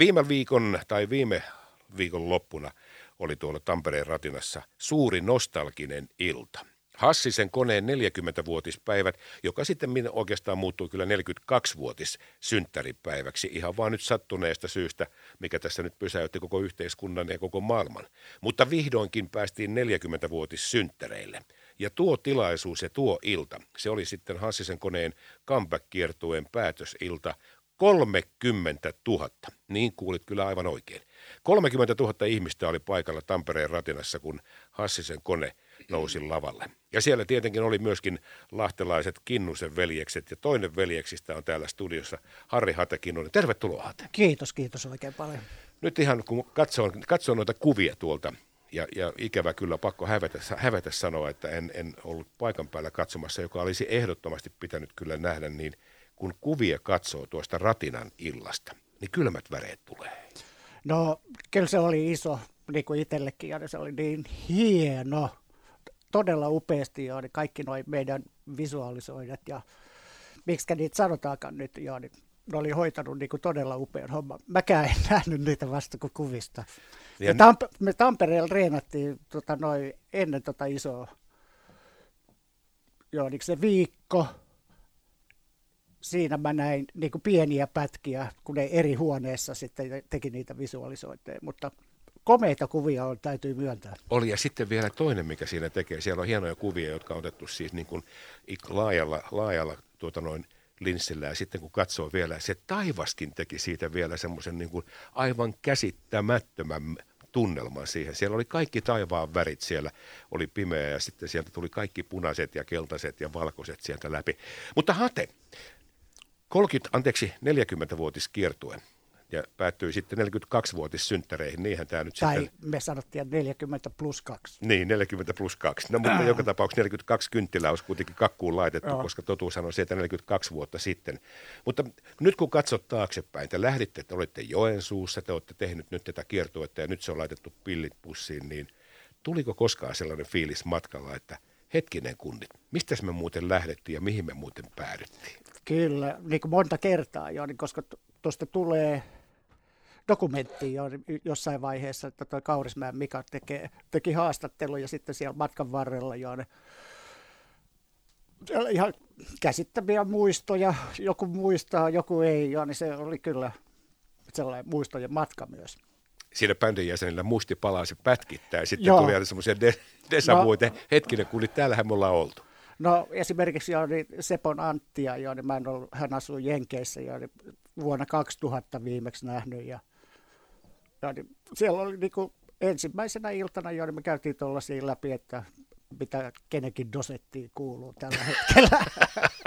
Viime viikon tai viime viikon loppuna oli tuolla Tampereen ratinassa suuri nostalginen ilta. Hassisen koneen 40-vuotispäivät, joka sitten oikeastaan muuttui kyllä 42-vuotis synttäripäiväksi ihan vaan nyt sattuneesta syystä, mikä tässä nyt pysäytti koko yhteiskunnan ja koko maailman. Mutta vihdoinkin päästiin 40-vuotis synttäreille. Ja tuo tilaisuus ja tuo ilta, se oli sitten Hassisen koneen comeback-kiertueen päätösilta 30 000. Niin kuulit kyllä aivan oikein. 30 000 ihmistä oli paikalla Tampereen ratinassa, kun Hassisen kone nousi lavalle. Ja siellä tietenkin oli myöskin lahtelaiset Kinnusen veljekset, ja toinen veljeksistä on täällä studiossa Harri Hate Kinnunen. Tervetuloa Hate. Kiitos, kiitos oikein paljon. Nyt ihan kun katsoo, katsoo noita kuvia tuolta, ja, ja ikävä kyllä pakko hävetä, hävetä sanoa, että en, en ollut paikan päällä katsomassa, joka olisi ehdottomasti pitänyt kyllä nähdä, niin kun kuvia katsoo tuosta Ratinan illasta, niin kylmät väreet tulee. No kyllä se oli iso, niin kuin itsellekin, ja se oli niin hieno, todella upeasti, ja niin kaikki noin meidän visualisoidat, ja miksi niitä sanotaankaan nyt, ja niin ne oli hoitanut niin kuin todella upean homman. Mäkään en nähnyt niitä vasta kuin kuvista. Ja me, Tamp- me Tampereella reenattiin tota, noin, ennen tota isoa, joo, niin se viikko, siinä mä näin niin kuin pieniä pätkiä, kun ne eri huoneessa sitten teki niitä visualisointeja, mutta komeita kuvia on, täytyy myöntää. Oli, ja sitten vielä toinen, mikä siinä tekee. Siellä on hienoja kuvia, jotka on otettu siis niin kuin laajalla, laajalla tuota noin, linssillä ja sitten kun katsoo vielä, se taivaskin teki siitä vielä semmoisen niin kuin aivan käsittämättömän tunnelman siihen. Siellä oli kaikki taivaan värit, siellä oli pimeä ja sitten sieltä tuli kaikki punaiset ja keltaiset ja valkoiset sieltä läpi. Mutta Hate, 30, anteeksi, 40-vuotis kiertue ja päättyi sitten 42-vuotis synttäreihin. Niinhän tämä nyt tai sitten... me sanottiin 40 plus 2. Niin, 40 plus 2. No mutta joka tapauksessa 42 kynttilää olisi kuitenkin kakkuun laitettu, Joo. koska totuus on se, että 42 vuotta sitten. Mutta nyt kun katsot taaksepäin, te lähditte, että olette Joensuussa, te olette tehnyt nyt tätä kiertuetta ja nyt se on laitettu pillit pussiin, niin tuliko koskaan sellainen fiilis matkalla, että hetkinen kunnit, mistä me muuten lähdettiin ja mihin me muuten päädyttiin? Kyllä, niin kuin monta kertaa jo, niin koska tuosta tulee dokumentti jo jossain vaiheessa, että tuo Kaurismäen Mika tekee, teki haastatteluja sitten siellä matkan varrella jo ne ihan käsittäviä muistoja, joku muistaa, joku ei, ja niin se oli kyllä sellainen muistojen matka myös. Siinä bändin jäsenillä muisti palaa se pätkittää, ja sitten Joo. tuli aina semmoisia de- desavuita, no, hetkinen, kun täällähän me ollaan oltu. No esimerkiksi jo, niin Sepon Anttia, jo, niin mä en ollut, hän asui Jenkeissä jo, niin vuonna 2000 viimeksi nähnyt, ja ja niin siellä oli niin kuin ensimmäisenä iltana jo, niin me käytiin tuollaisia läpi, että mitä kenenkin dosettiin kuuluu tällä hetkellä.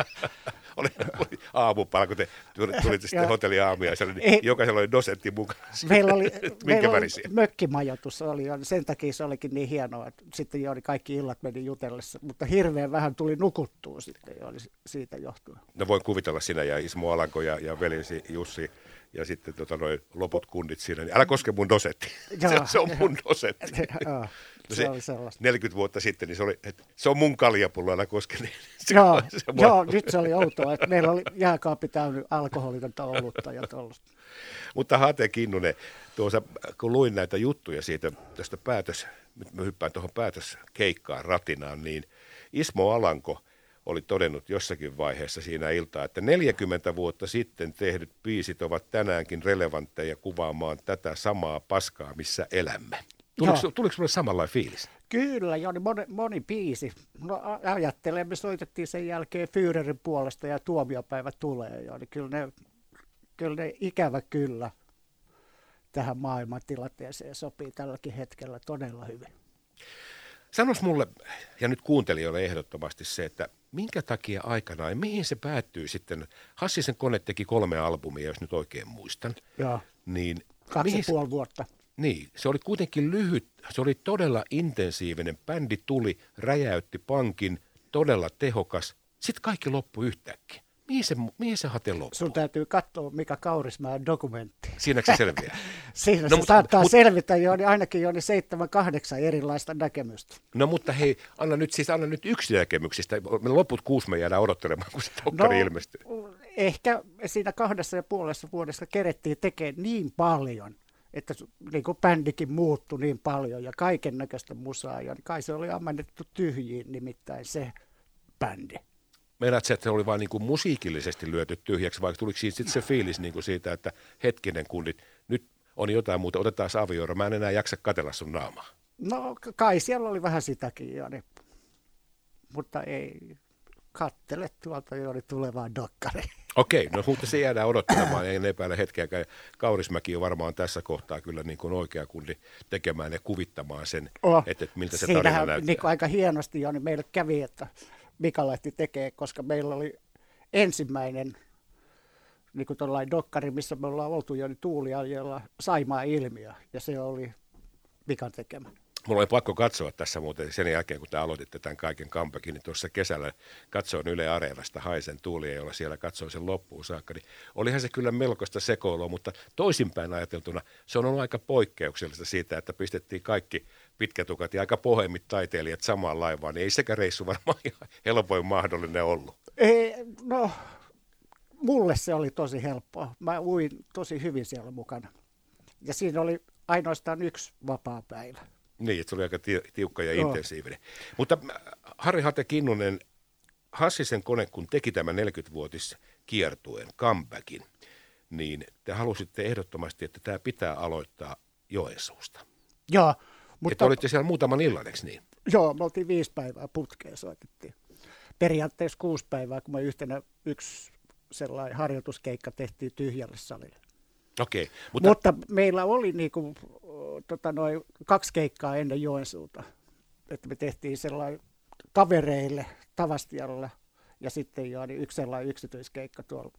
oli, oli aamupala, kun te tulitte sitten hotelli aamiaiselle, niin ei, jokaisella oli dosetti mukana. Meillä oli, meillä oli mökkimajoitus, oli, ja sen takia se olikin niin hienoa, että sitten jo kaikki illat meni jutellessa, mutta hirveän vähän tuli nukuttua sitten jo, oli siitä johtuen. No voin kuvitella sinä ja Ismo Alanko ja, ja veljesi Jussi ja sitten tota, noin loput kundit siinä, niin älä koske mun dosetti. se, se on mun dosetti. No se, se oli 40 vuotta sitten, niin se, oli, että se on mun kaljapullo, älä koske. Niin se, joo, se joo nyt se oli outoa, että meillä oli jääkaappi täynnä alkoholitonta olutta ja tuollaista. Mutta Hate Kinnunen, tuossa, kun luin näitä juttuja siitä tästä päätös, nyt mä hyppään tuohon päätöskeikkaan ratinaan, niin Ismo Alanko – oli todennut jossakin vaiheessa siinä iltaa, että 40 vuotta sitten tehdyt biisit ovat tänäänkin relevantteja kuvaamaan tätä samaa paskaa, missä elämme. Tuliko, tuliko sinulle samanlainen fiilis? Kyllä, joo, niin moni, moni biisi. No ajattelen, me soitettiin sen jälkeen Führerin puolesta ja tuomiopäivä tulee. Joo, niin kyllä, ne, kyllä ne ikävä kyllä tähän maailmantilanteeseen sopii tälläkin hetkellä todella hyvin. Sanois mulle, ja nyt kuuntelijoille ehdottomasti se, että minkä takia aikanaan, ja mihin se päättyy sitten, Hassisen kone teki kolme albumia, jos nyt oikein muistan. Joo, niin kaksi mihin, puoli vuotta. Niin, se oli kuitenkin lyhyt, se oli todella intensiivinen, bändi tuli, räjäytti pankin, todella tehokas, sitten kaikki loppui yhtäkkiä. Mihin se, mihin se hate loppuu? Sun täytyy katsoa Mika Kaurismäen dokumentti. Siinäkö se selviää? Siinä no, se mutta, saattaa mutta, selvitä jo, niin ainakin jo niin seitsemän, kahdeksan erilaista näkemystä. No mutta hei, anna nyt siis anna nyt yksi näkemyksistä. Me loput kuusi me jäädään odottelemaan, kun se no, ilmestyy. ehkä siinä kahdessa ja puolessa vuodessa kerettiin tekemään niin paljon, että niin kuin bändikin muuttui niin paljon ja kaiken näköistä musaa, ja kai se oli ammennettu tyhjiin nimittäin se bändi. Meinaat että se oli vain niin musiikillisesti lyöty tyhjäksi, vai tuliko siitä sitten se fiilis niin kuin siitä, että hetkinen kundit, nyt on jotain muuta, otetaan avioero, mä en enää jaksa katella sun naamaa. No kai siellä oli vähän sitäkin, jo, niin, mutta ei, kattele tuolta jo tulevaa dokkari. Okei, no mutta se jäädään odottamaan, ei epäile hetkeäkään. Kaurismäki on varmaan tässä kohtaa kyllä niin kuin oikea kundi tekemään ja kuvittamaan sen, oh, että, että miltä se tarina näyttää. Niin kuin aika hienosti jo, niin meille kävi, että Mika lähti tekee, koska meillä oli ensimmäinen niin kuin dokkari, missä me ollaan oltu jo, niin Saimaa ilmiö, ja se oli Mikan tekemä. Mulla oli pakko katsoa tässä muuten sen jälkeen, kun te aloititte tämän kaiken kampekin, niin tuossa kesällä katsoin Yle Areenasta Haisen tuulia, jolla siellä katsoin sen loppuun saakka. Niin olihan se kyllä melkoista sekoilua, mutta toisinpäin ajateltuna se on ollut aika poikkeuksellista siitä, että pistettiin kaikki pitkätukat ja aika pohemmit taiteilijat samaan laivaan. Niin ei sekä reissu varmaan ihan helpoin mahdollinen ollut. Ei, no, mulle se oli tosi helppoa. Mä uin tosi hyvin siellä mukana. Ja siinä oli ainoastaan yksi vapaa päivä. Niin, että se oli aika tiukka ja Joo. intensiivinen. Mutta äh, Harri Hate Kinnunen, Hassisen kone, kun teki tämän 40-vuotis kiertueen, comebackin, niin te halusitte ehdottomasti, että tämä pitää aloittaa Joensuusta. Joo. Mutta... Että olitte siellä muutaman illan, eikö niin? Joo, me oltiin viisi päivää putkeen soitettiin. Periaatteessa kuusi päivää, kun me yhtenä yksi sellainen harjoituskeikka tehtiin tyhjälle salille. Okei. Okay, mutta... mutta meillä oli niinku, tota, noin kaksi keikkaa ennen Joensuuta. Että me tehtiin sellainen kavereille Tavastialla ja sitten jo niin yksi sellainen yksityiskeikka tuolla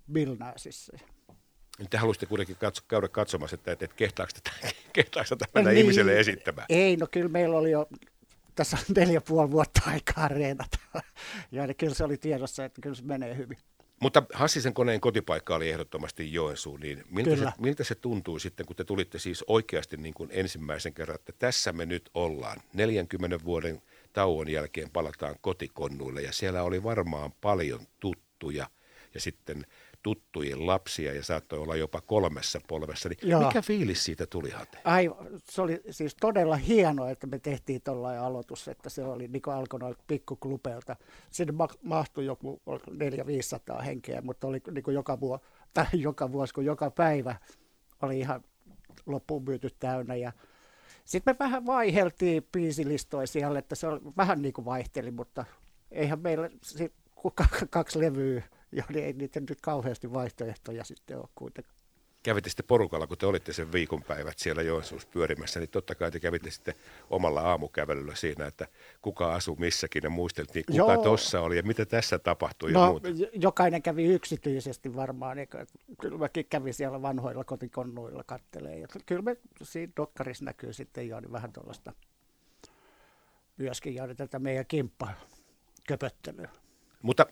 Bilnaasissa. Te haluaisitte kuitenkin katso, käydä katsomassa, että, että kehtaako tätä, kehtaako tätä mennä niin, ihmiselle esittämään? Ei, no kyllä meillä oli jo tässä on neljä puoli vuotta aikaa reenata. Ja niin kyllä se oli tiedossa, että kyllä se menee hyvin. Mutta Hassisen koneen kotipaikka oli ehdottomasti Joensuu, niin miltä se, miltä se tuntui sitten, kun te tulitte siis oikeasti niin kuin ensimmäisen kerran, että tässä me nyt ollaan. 40 vuoden tauon jälkeen palataan kotikonnuille ja siellä oli varmaan paljon tuttuja ja sitten tuttujen lapsia ja saattoi olla jopa kolmessa polvessa. Niin Joo. mikä fiilis siitä tuli, Hate? Ai, se oli siis todella hienoa, että me tehtiin tuollainen aloitus, että se oli niin kuin alkoi noin pikkuklupeilta. Sinne mahtui joku 400-500 henkeä, mutta oli niin kuin joka, vuosi, tai joka vuosi, kun joka päivä oli ihan loppuun myyty täynnä ja sitten me vähän vaiheltiin biisilistoja siellä, että se oli, vähän niin kuin vaihteli, mutta eihän meillä sit, kaksi levyä joo, niin ei niitä nyt kauheasti vaihtoehtoja sitten ole kuitenkaan. Kävitte sitten porukalla, kun te olitte sen viikonpäivät siellä Joensuussa pyörimässä, niin totta kai te kävitte sitten omalla aamukävelyllä siinä, että kuka asuu missäkin ja muisteltiin, kuka tuossa oli ja mitä tässä tapahtui no, ja muuta. jokainen kävi yksityisesti varmaan, niin kyllä mäkin kävin siellä vanhoilla kotikonnuilla kattelee. Ja kyllä me siinä dokkarissa näkyy sitten jo niin vähän tuollaista myöskin jo tätä meidän kimppa köpöttelyä. Mutta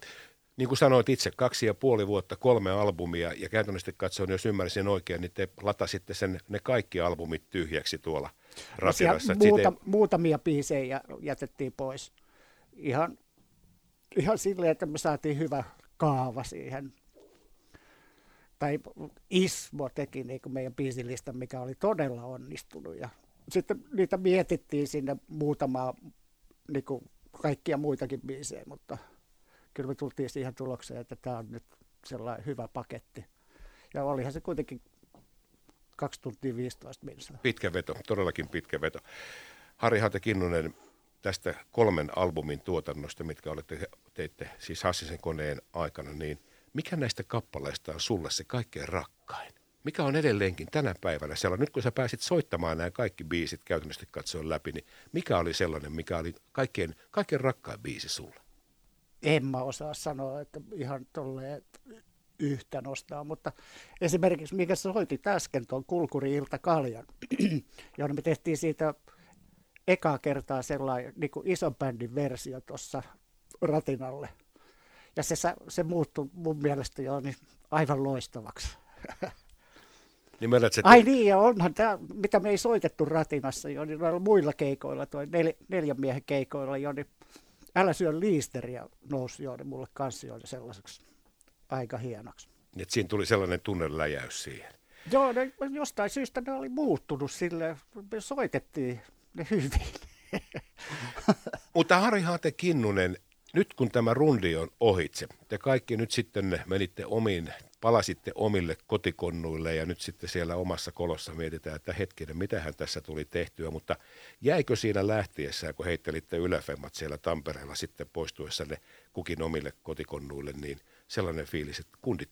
niin kuin sanoit itse, kaksi ja puoli vuotta, kolme albumia, ja käytännössä katsoen, jos ymmärsin oikein, niin te latasitte sen, ne kaikki albumit tyhjäksi tuolla ratirassa. No muuta, Sitten... Muutamia biisejä jätettiin pois. Ihan, ihan silleen, että me saatiin hyvä kaava siihen. Tai Ismo teki niin kuin meidän biisilista, mikä oli todella onnistunut. Ja sitten niitä mietittiin sinne muutamaa, niin kuin kaikkia muitakin biisejä, mutta – kyllä me tultiin siihen tulokseen, että tämä on nyt sellainen hyvä paketti. Ja olihan se kuitenkin 2 tuntia 15 minuuttia. Pitkä veto, todellakin pitkä veto. Harri Hate Kinnunen, tästä kolmen albumin tuotannosta, mitkä olette teitte siis Hassisen koneen aikana, niin mikä näistä kappaleista on sulle se kaikkein rakkain? Mikä on edelleenkin tänä päivänä sellainen, nyt kun sä pääsit soittamaan nämä kaikki biisit käytännössä katsoen läpi, niin mikä oli sellainen, mikä oli kaikkein, kaikkein rakkain biisi sulle? En mä osaa sanoa, että ihan tolleen yhtä nostaa, mutta esimerkiksi mikä soitit äsken tuon Kulkuri-ilta Kaljan, johon me tehtiin siitä ekaa kertaa sellainen niin kuin ison bändin versio tuossa ratinalle. Ja se, se muuttui mun mielestä jo niin aivan loistavaksi. Niin menet, Ai niin, ja onhan tämä, mitä me ei soitettu ratinassa jo, niin muilla keikoilla, toi nel, neljän miehen keikoilla jo, niin Älä syö liisteriä nousi jo mulle kanssa jo sellaiseksi aika hienoksi. Et siinä tuli sellainen tunneläjäys siihen. Joo, ne, jostain syystä ne oli muuttunut sille, me soitettiin ne hyvin. Mutta Harri Haate Kinnunen, nyt kun tämä rundi on ohitse, te kaikki nyt sitten menitte omiin, palasitte omille kotikonnuille ja nyt sitten siellä omassa kolossa mietitään, että hetkinen, mitähän tässä tuli tehtyä, mutta jäikö siinä lähtiessä, kun heittelitte yläfemmat siellä Tampereella sitten poistuessanne kukin omille kotikonnuille, niin sellainen fiilis, että kundit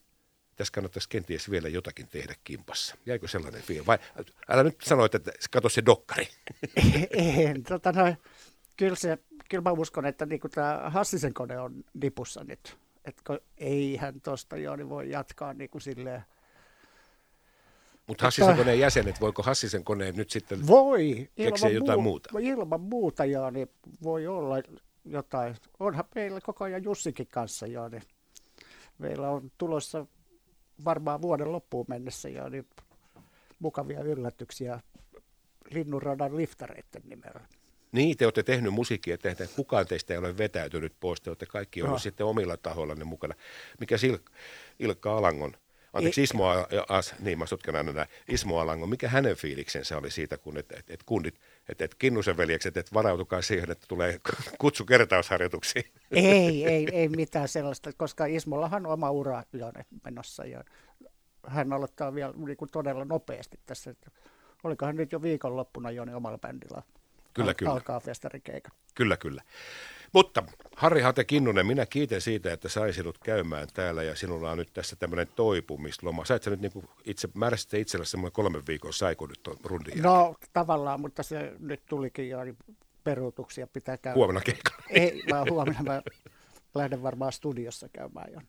tässä kannattaisi kenties vielä jotakin tehdä kimpassa. Jäikö sellainen fiilis? Vai älä nyt sano, että kato se dokkari. en, tota noin, kyllä, se, kyllä mä uskon, että niin tämä Hassisen kone on nipussa nyt. Että eihän tuosta jo niin voi jatkaa niin kuin silleen. Mutta Hassisen koneen jäsenet, voiko Hassisen koneen nyt sitten voi, keksiä jotain muu, muuta? Ilman muuta jo, niin voi olla jotain. Onhan meillä koko ajan Jussikin kanssa jo, niin meillä on tulossa varmaan vuoden loppuun mennessä niin mukavia yllätyksiä Linnunradan liftareiden nimellä. Niin, te olette tehnyt musiikkia, että kukaan teistä ei ole vetäytynyt pois, te olette kaikki olleet no. sitten omilla tahoillanne mukana. Mikä Sil- Ilkka Alangon, anteeksi Ismo, As, niin mä sotken aina näin, Ismo Alangon, mikä hänen fiiliksensä oli siitä, kun et, et, et kundit, että et Kinnusen veljekset, että varautukaa siihen, että tulee kutsu kertausharjoituksiin. Ei, ei, ei mitään sellaista, koska Ismollahan on oma ura jo menossa ja hän aloittaa vielä niin kuin todella nopeasti tässä. Olikohan nyt jo viikonloppuna jo niin omalla bändillä Kyllä, kyllä. alkaa festarikeikat. Kyllä, kyllä. Mutta Harri Hate Kinnunen, minä kiitän siitä, että sai sinut käymään täällä ja sinulla on nyt tässä tämmöinen toipumisloma. Sait sä nyt niin itse, määräsitte itselle semmoinen kolmen viikon saiko nyt on rundin jälkeen? No tavallaan, mutta se nyt tulikin jo niin peruutuksia pitää käydä. Huomenna keikalla. Ei, vaan huomenna mä lähden varmaan studiossa käymään jo.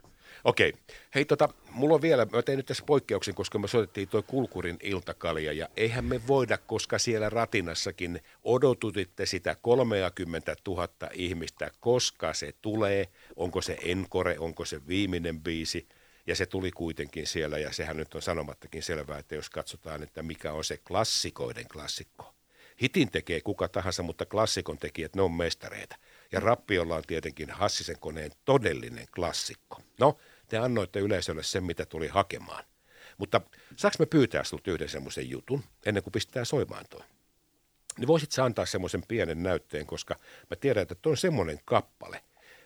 Okei. Hei, tota, mulla on vielä, mä tein nyt tässä poikkeuksen, koska me soitettiin toi Kulkurin iltakalja, ja eihän me voida, koska siellä Ratinassakin odotutitte sitä 30 000 ihmistä, koska se tulee, onko se enkore, onko se viimeinen biisi, ja se tuli kuitenkin siellä, ja sehän nyt on sanomattakin selvää, että jos katsotaan, että mikä on se klassikoiden klassikko. Hitin tekee kuka tahansa, mutta klassikon tekijät, ne on mestareita. Ja Rappiolla on tietenkin Hassisen koneen todellinen klassikko. No, te annoitte yleisölle sen, mitä tuli hakemaan. Mutta saaks me pyytää sinulta yhden semmoisen jutun, ennen kuin pistää soimaan toi? Niin voisit sä antaa semmoisen pienen näytteen, koska mä tiedän, että toi on semmoinen kappale.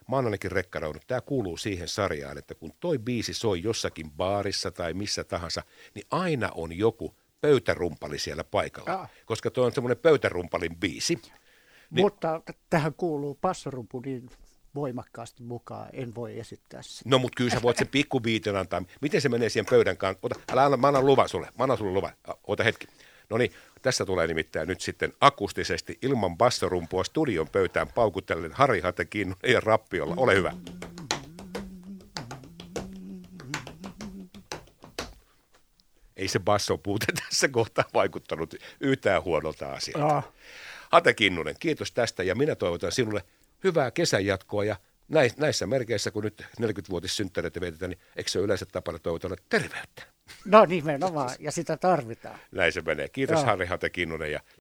Mä oon ainakin rekkaroinut. Tämä kuuluu siihen sarjaan, että kun toi biisi soi jossakin baarissa tai missä tahansa, niin aina on joku pöytärumpali siellä paikalla. Ah. Koska toi on semmoinen pöytärumpalin biisi. Niin. Mutta tähän kuuluu passorumpu niin voimakkaasti mukaan, en voi esittää sitä. No, mutta kyllä sä voit sen pikkubiitin antaa. Miten se menee siihen pöydän kanssa? Ota, älä anna, mä annan luvan sulle. Mä annan sulle luvan. Ota hetki. No niin, tässä tulee nimittäin nyt sitten akustisesti ilman bassorumpua studion pöytään paukutellen Harri Hatekin ja Rappiolla. Ole hyvä. Ei se basso puute tässä kohtaa vaikuttanut yhtään huonolta asialta. Ah. Hate Kinnunen, kiitos tästä ja minä toivotan sinulle hyvää kesän jatkoa ja näis- näissä merkeissä, kun nyt 40-vuotissynttäreitä vietetään, niin eikö se yleensä tapana toivotella terveyttä? No nimenomaan, ja sitä tarvitaan. Näin se menee. Kiitos Joo. Harri Hate Kinnunen ja